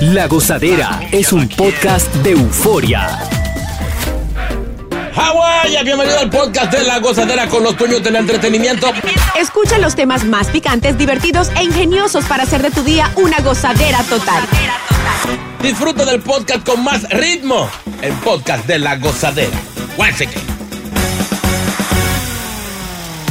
La Gozadera es un podcast de euforia. Hawái, bienvenido al podcast de La Gozadera con los dueños del entretenimiento. Escucha los temas más picantes, divertidos e ingeniosos para hacer de tu día una gozadera total. Disfruta del podcast con más ritmo. El podcast de La Gozadera. Guáseque.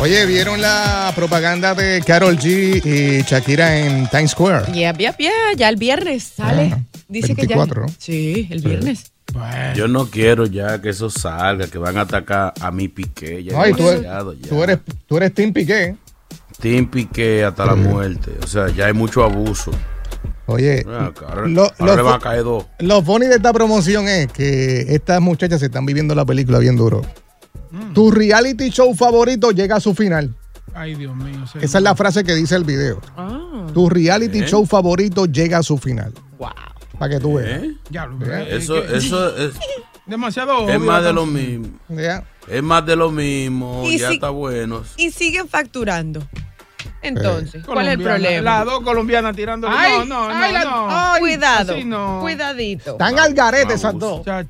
Oye, ¿vieron la propaganda de Carol G y Shakira en Times Square? Yep, yep, yeah, ya el viernes sale. Ah, Dice 24, que ¿no? ya. Sí, el viernes. Yo no quiero ya que eso salga, que van a atacar a mi Piqué. Ya Ay, tú, eres, demasiado, ya. tú, eres, tú eres Team Piqué. Team Piqué hasta la muerte. O sea, ya hay mucho abuso. Oye, acá, Ahora, lo- ahora lo- le van a caer dos. lo funny de esta promoción es que estas muchachas se están viviendo la película bien duro. Tu reality show favorito llega a su final. Ay, Dios mío. señor. Esa es la frase que dice el video. Ah, Tu reality ¿Eh? show favorito llega a su final. wow. Para que tú veas. ¿Eh? Ya, lo- Vea. eh, Eso, eso es, demasiado es obvio, más de lo mismo. Es más de lo mismo. Y Ya si- está bueno. Y siguen facturando. Entonces, ¿cuál es el problema? Las dos colombianas tirando. Ay, no, no, no, no. ay, Cuidado, cuidadito. Están al garete esas dos. Chach.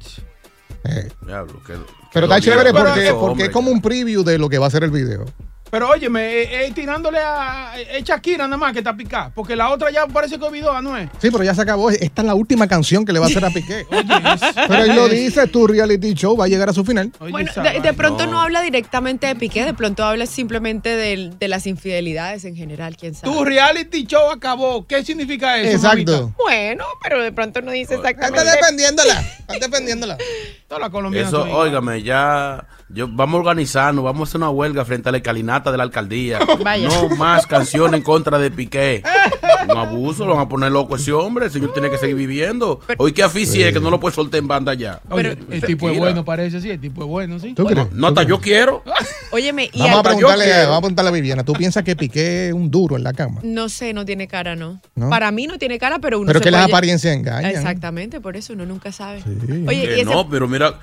Eh, Diablo, que- Pero está chévere porque, es como un preview de lo que va a ser el video. Pero óyeme, eh, eh, tirándole a eh, Shakira nada más que está picada. Porque la otra ya parece que olvidó, ¿no es? Sí, pero ya se acabó. Esta es la última canción que le va a hacer a Piqué. Oye, es- Pero él lo dice, tu reality show va a llegar a su final. oye, Bueno, de, de pronto no. No. habla directamente de Piqué, de pronto habla simplemente del- de, las infidelidades en general, quién sabe. Tu reality show acabó. ¿Qué significa eso? Exacto. mamita? Bueno, pero de pronto no dice Está exactamente. defendiéndola. Está defendiéndola. Todas las colombianas. Eso, óigame, ya. Yo, vamos a organizarnos, vamos a hacer una huelga frente a la escalinata de la alcaldía. Vaya. No más canciones en contra de Piqué. Un abuso, lo van a poner loco ese hombre. El señor tiene que seguir viviendo. Hoy que aficie que no lo puede soltar en banda ya. Oye, Pero- el tipo es bueno, parece, sí. El tipo es bueno, sí. ¿Tú crees? No, hasta yo quiero. Óyeme, y Vamos a preguntarle, quiero. vamos a preguntarle a Viviana. ¿Tú piensas que Piqué es un duro en la cama? no sé, no tiene cara, ¿no? ¿No? Para mí no tiene cara, pero uno Pero se que las puede- apariencias engañan. Exactamente, por eso uno nunca sabe. Sí. Oye, Que y ese- no, pero mira,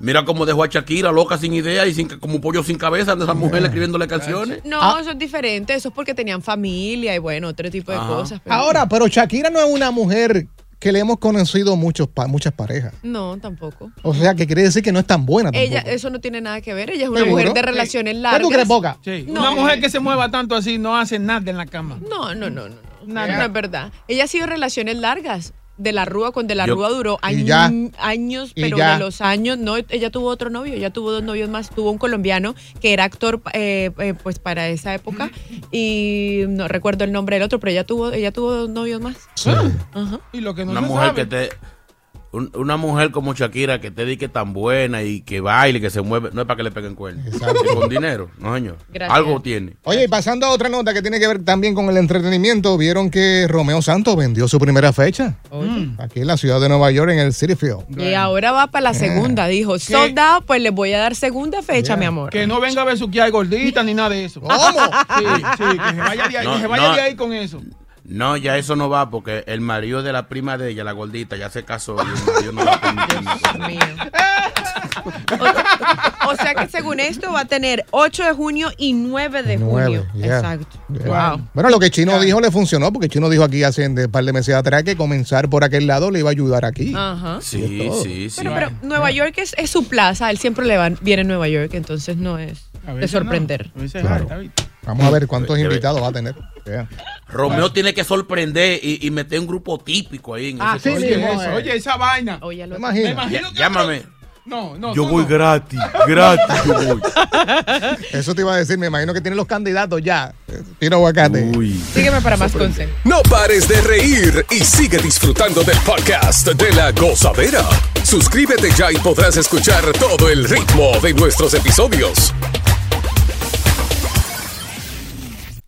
mira cómo dejó a Shakira loca sin idea y sin como pollo sin cabeza de esa mujer escribiéndole canciones. no, Ah. eso es diferente, eso es porque tenían familia y bueno, otro tipo de Ajá. cosas. pero- Ahora, pero Shakira no es una mujer que le hemos conocido muchos pa- muchas parejas. No, tampoco. O sea, que quiere decir que no es tan buena tampoco. Ella, eso no tiene nada que ver. Ella es una ¿Seguro? mujer de relaciones ¿Qué largas. tú crees, Boca? Sí. No. Una mujer que se mueva tanto así no hace nada en la cama. No, no, no, no. no. Nada. No es verdad. Ella ha sido relaciones largas. De la Rúa con De la Yo- Rúa duró años, ya. años Y pero de los años, no, ella tuvo otro novio, ella tuvo dos novios más, tuvo un colombiano que era actor eh, eh, pues para esa época y no recuerdo el nombre del otro, pero ella tuvo, ella tuvo dos novios más. Sí. Y lo que no Una se mujer sabe. que te. Un- una mujer como Shakira que te diga tan buena y que baile, que se mueve, no es para que le peguen cuernos. Con dinero, no señor. Gracias. Algo tiene. Oye, y pasando a otra nota que tiene que ver también con el entretenimiento, vieron que Romeo Santos vendió su primera fecha aquí en la ciudad de Nueva York, en el City Field. Y ahora va para la segunda, dijo, soldado, pues le voy a dar segunda fecha, Yeah. mi amor. Que no venga a besuquear gordita ni nada de eso. ¿Cómo? Sí, sí, que se vaya de ahí, No, que se vaya no. de ahí con eso. No, ya eso no va porque el marido de la prima de ella, la gordita, ya se casó y el marido no va a. Dios mío. O, o sea que según esto va a tener 8 de junio y 9 de junio. yeah. Exacto. Yeah. Wow. Bueno, lo que Chino dijo le funcionó, porque Chino dijo aquí hace un par de meses atrás que comenzar por aquel lado le iba a ayudar aquí. Ajá. Sí, sí, sí. Pero, pero Nueva York es, es su plaza, él siempre le va, viene a Nueva York, entonces no es A de sorprender. no, a veces Claro. hay, Vamos a ver cuántos invitados va a tener. Yeah. Romeo tiene que sorprender y, y meter un grupo típico ahí en Ah, ese sí, Oye, mismo, eso, oye, esa vaina. Oye, lo- ¿Te imaginas? Me imagino que. Llámame. No, no. Yo voy no. gratis, gratis yo voy. Eso te iba a decir, me imagino que tienen los candidatos ya. Tiro aguacate. Uy. Sígueme para más consejos. No pares de reír y sigue disfrutando del podcast de la gozadera. Suscríbete ya y podrás escuchar todo el ritmo de nuestros episodios.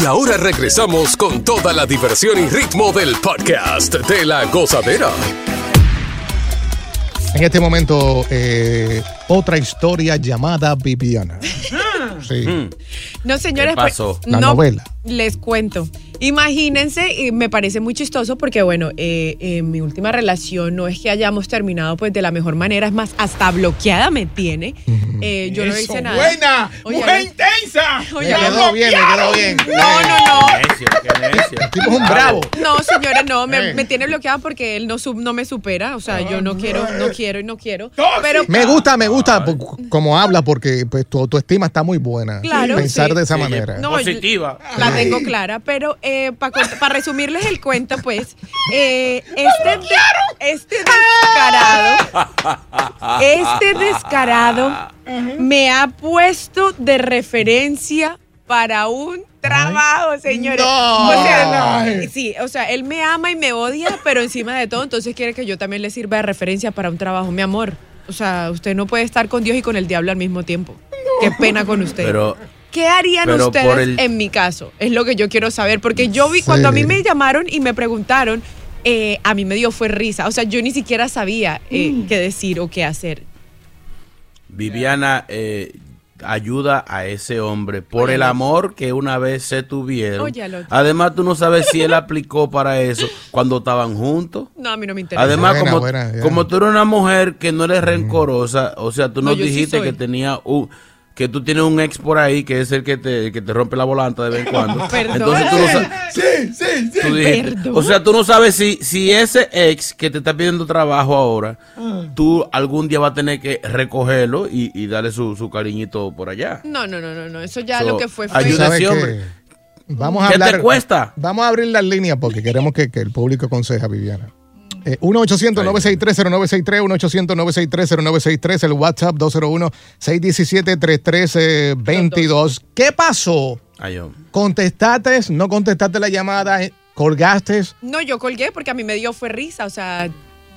Y ahora regresamos con toda la diversión y ritmo del podcast de la gozadera. En este momento, eh, otra historia llamada Viviana. Sí. No, señores, ¿Qué pasó? pues, La no, novela. Les cuento. Imagínense, y me parece muy chistoso porque, bueno, eh, eh, mi última relación no es que hayamos terminado pues de la mejor manera, es más, hasta bloqueada me tiene. Eh, yo no Eso, hice nada. Buena, Oye, mujer intensa. Oye, Me quedó bien, me quedó bien. No, no, no. Necio, qué necio. El tipo es un bravo. No, señores, no, me, Eh. me tiene bloqueada porque él no, sub- no me supera. O sea, yo no quiero, no quiero y no quiero. Tóxica. Pero Me gusta, me gusta como habla porque pues, tu autoestima está muy buena. Claro, Pensar sí. de esa Sí, manera. No, Positiva. La tengo clara, pero para resumirles el cuento, pues, eh, este, de- este descarado, este descarado me ha puesto de referencia para un trabajo, señores. no. O sea, Ay. sí, o sea, él me ama y me odia, pero encima de todo, entonces quiere que yo también le sirva de referencia para un trabajo, mi amor. O sea, usted no puede estar con Dios y con el diablo al mismo tiempo. Qué pena con usted. Pero ¿Qué harían Pero ustedes el- en mi caso? Es lo que yo quiero saber, porque yo vi, Sí. cuando a mí me llamaron y me preguntaron, eh, a mí me dio fue risa. O sea, yo ni siquiera sabía eh, Mm. qué decir o qué hacer. Viviana eh, ayuda a ese hombre por el amor que una vez se tuvieron. Óyalo. Además, tú no sabes si él aplicó para eso cuando estaban juntos. No, a mí no me interesa. Además, Buena, como, buena, como tú eres una mujer que no eres rencorosa, o sea, tú No, nos sí dijiste que tenía un que tú tienes un ex por ahí que es el que te, que te rompe la volanta de vez en cuando. Perdón. Entonces tú no sabes. Sí, sí, sí. Tú dijiste. Perdón. O sea, tú no sabes si, si ese ex que te está pidiendo trabajo ahora, Ah. tú algún día vas a tener que recogerlo y, y darle su, su cariñito por allá. No, no, no, no, no. Eso ya So, lo que fue fue. hombre. Vamos a ¿Qué hablar. te cuesta? Vamos a abrir las líneas porque queremos que, que el público aconseje a Viviana. Eh, 1-800-963-0963, 1-800-963-0963, el WhatsApp 201-617-3322. ¿Qué pasó? Ay, yo. ¿Contestaste? ¿No contestaste la llamada? eh, ¿Colgaste? No, yo colgué porque a mí me dio fue risa. O sea,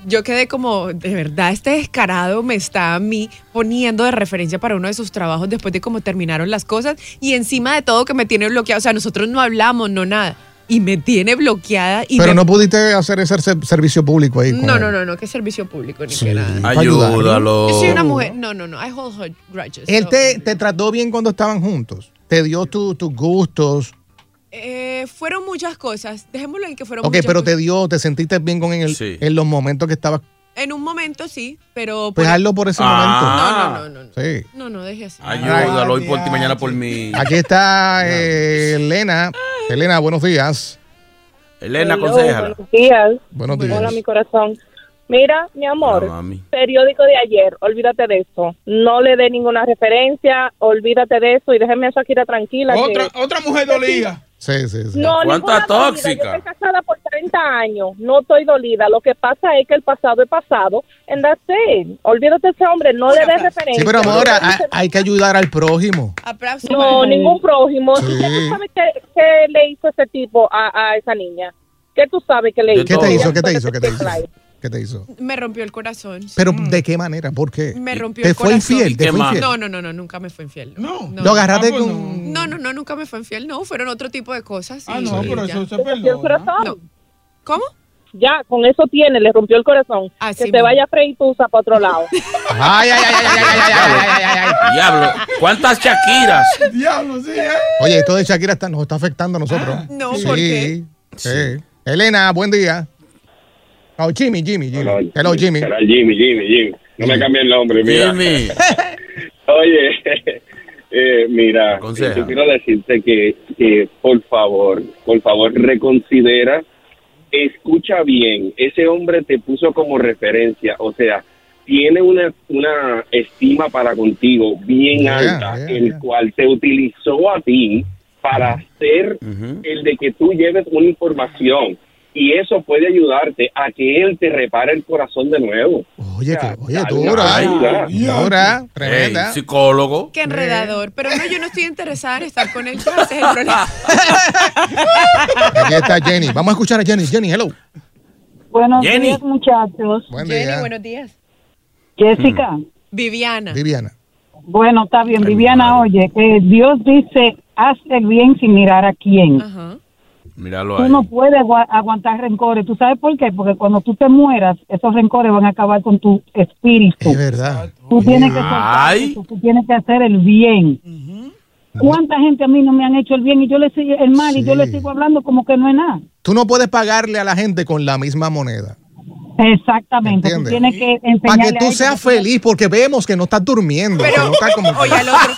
yo quedé como, de verdad, este descarado me está a mí poniendo de referencia para uno de sus trabajos después de cómo terminaron las cosas. Y encima de todo que me tiene bloqueado. O sea, nosotros no hablamos, no nada. Y me tiene bloqueada. Y Pero me- no pudiste hacer ese ser- servicio público ahí. No, no, no, no, qué servicio público ni Sí. qué nada. Ayúdalo. Yo soy una mujer. No, no, no. I hold her grudges. Él so- te, te trató bien cuando estaban juntos. Te dio tu- tus gustos. Eh, fueron muchas cosas. Dejémoslo en que fueron Ok, muchas pero te dio, te sentiste bien con él Sí. en los momentos que estabas. En un momento sí, pero. Pues por- hazlo por ese Ah. No, no, no, no. no. momento. Sí. No, no, deje así. Ayúdalo hoy por ti, mañana por mí. Aquí está eh, Elena. Elena, buenos días. Elena, Hello, aconsejala. Buenos días. Buenos días. Hola, mi corazón. Mira, mi amor, mami. periódico de ayer, olvídate de eso. No le dé ninguna referencia, olvídate de eso y déjeme a Shakira tranquila. que- Otra, otra mujer dolida. Sí, sí, sí. No, ¿Cuánta ninguna dolida. tóxica? Yo estoy casada por 30 años, no estoy dolida. Lo que pasa es que el pasado es pasado. And that's it. Olvídate de ese hombre, no le des referencia. Sí, pero amor, No, hay, hay que ayudar al prójimo. No, ningún prójimo. Sí. ¿Qué tú sabes le hizo ese tipo a, a esa niña? ¿Qué tú sabes que le ¿Qué hizo? ¿Qué te hizo? ¿Qué te hizo? ¿Qué te hizo? ¿Qué te hizo? Me rompió el corazón. sí. Pero ¿de qué manera? ¿Por qué? me rompió ¿Te el fue corazón. infiel? ¿Te ¿Qué fue infiel? No, no, no, no, nunca me fue infiel. No. no. Lo agarraste Ah, pues con... No, no, no, nunca me fue infiel. No, fueron otro tipo de cosas. Ah, no, pero eso se perdona. corazón. No. ¿Cómo? Ya, con eso tiene, le rompió el corazón. Así que se mismo. vaya a freír tusa para otro lado. Ay, ay, ay, ay, ay, ay, ay, ay, ay, ay, ay. Diablo, ¿cuántas Shakiras? Diablo, sí, ¿eh? Oye, esto de Shakira está- nos está afectando a nosotros. No, sí, ¿por qué? Sí. Elena, buen día. Oh, Jimmy, Jimmy, Jimmy. Hello, Jimmy. Era Jimmy, Jimmy, Jimmy. No me cambie el nombre, mira. Jimmy. Oye, eh, mira, Aconseja. yo quiero decirte que, que, por favor, por favor, reconsidera, escucha bien, ese hombre te puso como referencia, o sea, tiene una, una estima para contigo bien Yeah, alta, yeah, el yeah. cual te utilizó a ti para hacer el de que tú lleves una información y eso puede ayudarte a que él te repare el corazón de nuevo. Oye, que, oye, dura, ay, dura, tremenda. Ey, psicólogo. Qué enredador. Pero no, yo no estoy interesada en estar con él. Ese es el problema. Aquí está Jenny. Vamos a escuchar a Jenny. Jenny, hello. Buenos Jenny. días, muchachos. Buen Jenny, día. buenos días. Jessica. Viviana. Viviana. Bueno, está bien. Viviana, oye, que Dios dice, haz el bien sin mirar a quién. Míralo Tú ahí. no puedes agua- aguantar rencores. ¿Tú sabes por qué? Porque cuando tú te mueras, esos rencores van a acabar con tu espíritu. Es verdad. Tú tienes que soltar Ay. eso, tú tienes que hacer el bien. ¿Cuánta gente a mí no me han hecho el bien y yo le sigo el mal y yo le sigo hablando como que no es nada? Tú no puedes pagarle a la gente con la misma moneda. Exactamente. Tienes que enseñarle Para que tú seas feliz, porque vemos que no estás durmiendo. que no estás como... Oye, al otro.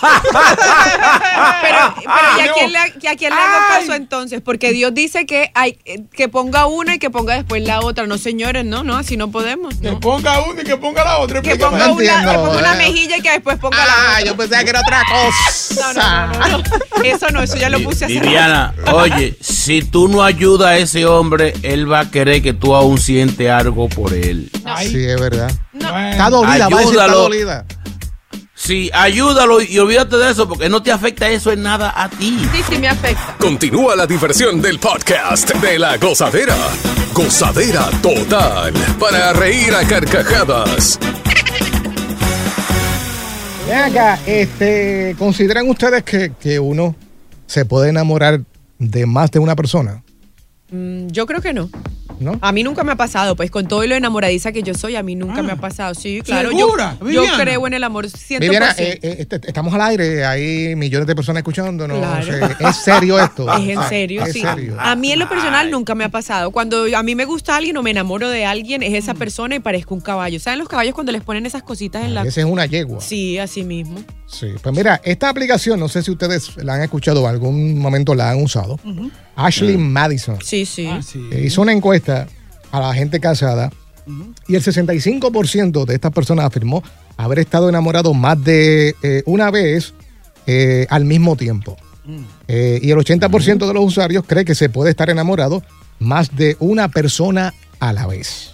pero, pero ¿y a quién, le, y a quién le hago caso entonces? Porque Dios dice que hay que ponga una y que ponga después la otra. No, señores, no, no, así no podemos. Que ponga una y que ponga la otra. Que ponga, No una, que ponga una eh. mejilla y que después ponga la Ah, otra. yo pensaba que era otra cosa. No, no, no, no, no. Eso no, eso ya lo puse hace Viviana, oye, si tú no ayudas a ese hombre, él va a querer que tú aún sientes algo por él. Sí, es verdad. Bueno. Está dolida, va a decir está dolida. Sí, ayúdalo y olvídate de eso porque no te afecta eso en nada a ti. Sí, sí me afecta. Continúa la diversión del podcast de la gozadera. Gozadera total. Para reír a carcajadas. Ven acá, este, ¿consideran ustedes que, que uno se puede enamorar de más de una persona? Mm, yo creo que no. ¿No? A mí nunca me ha pasado, pues con todo lo enamoradiza que yo soy, a mí nunca me ha pasado. Sí, claro. Yo, ¿Segura, yo Viviana? creo en el amor 100%. Viviana, eh, eh, este- estamos al aire, hay millones de personas escuchándonos. Claro. eh, ¿Es serio esto? Es en serio, sí. serio. A mí en lo personal nunca me ha pasado. Cuando a mí me gusta alguien o me enamoro de alguien, es esa persona y parezco un caballo. ¿Saben los caballos cuando les ponen esas cositas en la... Esa es una yegua. Sí, así mismo. Sí, pues mira, esta aplicación, no sé si ustedes la han escuchado o algún momento la han usado. Ashley Madison Sí, sí. eh, hizo una encuesta a la gente casada y el 65% de estas personas afirmó haber estado enamorado más de eh, una vez eh, al mismo tiempo. Eh, y el 80% de los usuarios cree que se puede estar enamorado más de una persona a la vez.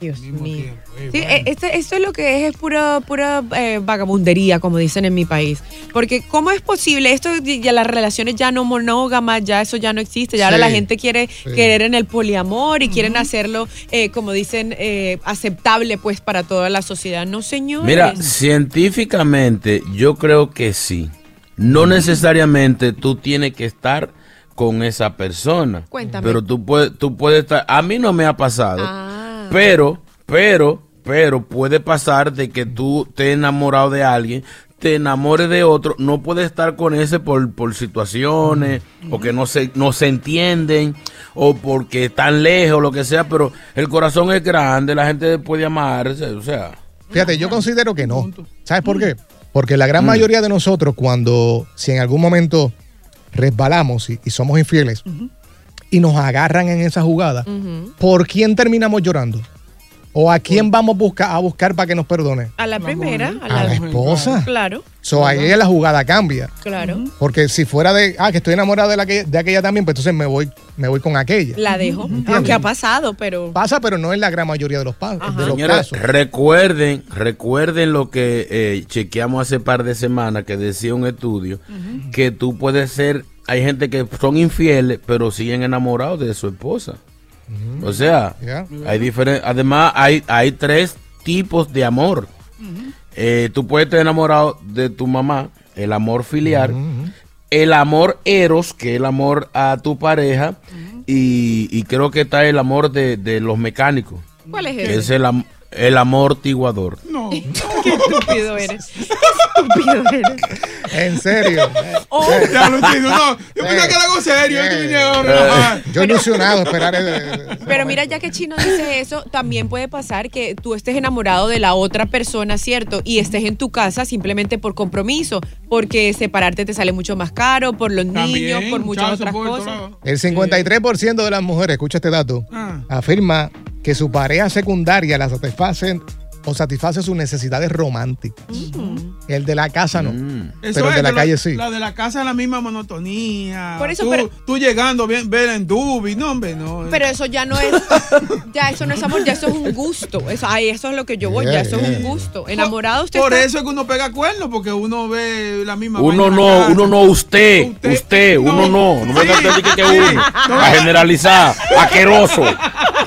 Dios mío. Sí, eh, este- esto es lo que es, es pura, pura eh, vagabundería, como dicen en mi país. Porque, ¿cómo es posible? Esto ya las relaciones ya no monógamas, ya eso ya no existe. Ya ahora la gente quiere sí. querer en el poliamor y quieren hacerlo, eh, como dicen, eh, aceptable pues para toda la sociedad. No, señor. Mira, científicamente yo creo que sí. No necesariamente tú tienes que estar con esa persona. Cuéntame. Pero tú puedes, tú puedes estar. A mí no me ha pasado. Ah. Pero, pero, pero puede pasar de que tú te enamorado de alguien, te enamores de otro, no puedes estar con ese por, por situaciones, o que no se, no se entienden, o porque están lejos, lo que sea, pero el corazón es grande, la gente puede amarse, o sea. Fíjate, yo considero que no. ¿Sabes por qué? Porque la Mm. gran mayoría de nosotros, cuando, si en algún momento resbalamos y, y somos infieles y nos agarran en esa jugada, ¿por quién terminamos llorando? ¿O a quién vamos a buscar, a buscar para que nos perdone? A la primera, a A la, la esposa. Claro, So, ahí la jugada cambia. claro. Porque si fuera de, ah, que estoy enamorado de, la que, de aquella también, pues entonces me voy, me voy con aquella. La dejo. Aunque ha pasado, pero. Pasa, pero no es la gran mayoría de los, pa- de los casos. recuerden, recuerden lo que eh, chequeamos hace par de semanas que decía un estudio, que tú puedes ser, hay gente que son infieles, pero siguen enamorados de su esposa. O sea, hay diferentes, además hay, hay tres tipos de amor. Eh, tú puedes estar enamorado de tu mamá, el amor filial, el amor eros, que es el amor a tu pareja, y, y creo que está el amor de, de los mecánicos. ¿Cuál es ese? es el, am- el amortiguador. No. Qué estúpido eres. Qué estúpido eres. En serio. Oh. Ya lo entiendo, no. Yo pensaba que era algo serio. Yo relajar. Yo ilusionado esperar el- Pero mira, ya que Chino dice eso, también puede pasar que tú estés enamorado de la otra persona, ¿cierto? Y estés en tu casa simplemente por compromiso, porque separarte te sale mucho más caro, por los niños, por muchas otras cosas. El 53% de las mujeres, escucha este dato, Ah. afirma que su pareja secundaria la satisface o satisface sus necesidades románticas. El de la casa no. Mm. Eso pero el es, de la calle sí. La de la casa es la misma monotonía. Por eso, tú, pero- tú llegando, bien, ver en Dubi, no, hombre, no. Pero eso ya no es, ya eso no es amor, ya eso es un gusto. Eso, ay, eso es lo que yo voy, ya eso es un gusto. Enamorado usted Por está- eso es que uno pega cuernos, porque uno ve la misma Uno no, casa. uno no, usted, usted, uno no. No me Sí, que, que uno. No. A generalizar, asqueroso.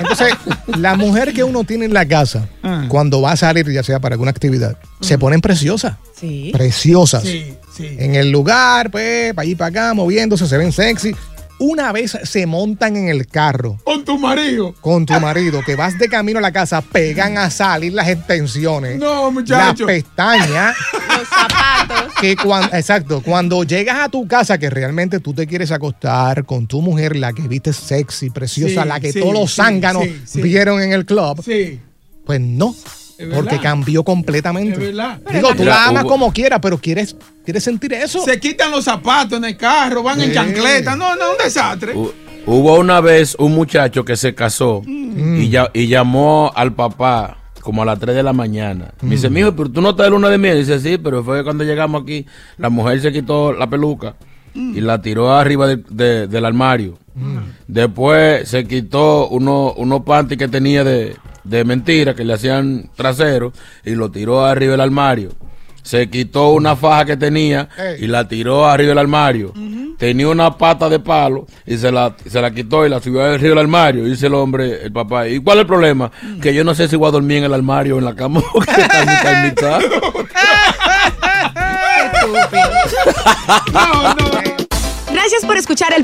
Entonces, la mujer que uno tiene en la casa, Ah. cuando va a salir, ya sea para alguna actividad, se ponen preciosas. Sí. Preciosas. Sí, sí. En el lugar, pues, para allí para acá, moviéndose, se ven sexy. Una vez se montan en el carro Con tu marido. con tu marido, que vas de camino a la casa, pegan a salir las extensiones, No, las muchacho. pestañas, Los zapatos. que cuando, exacto, cuando llegas a tu casa, que realmente tú te quieres acostar con tu mujer, la que viste sexy, preciosa, Sí, la que sí, todos los sí, zánganos sí, sí. vieron en el club, Sí, pues no. Porque cambió completamente. es verdad. Digo, tú la amas como quieras, pero quieres, quieres sentir eso. Se quitan los zapatos en el carro, van en chancleta. No, no, un desastre. Hu- Hubo una vez un muchacho que se casó Mm. y, ya, y llamó al papá como a las 3 de la mañana. Me Mm. dice, mijo, pero tú no estás de luna de miel. Dice, sí, pero fue cuando llegamos aquí, la mujer se quitó la peluca y la tiró arriba de- de- del armario. Después se quitó uno- unos panties que tenía de, de mentira que le hacían trasero y lo tiró arriba del armario. Se quitó una faja que tenía y la tiró arriba del armario. Tenía una pata de palo y se la, se la quitó y la subió arriba del armario. Y dice el hombre, el papá, ¿y cuál es el problema? Que yo no sé si voy a dormir en el armario o en la cama porque está mitad y mitad. No, no. Gracias por escuchar el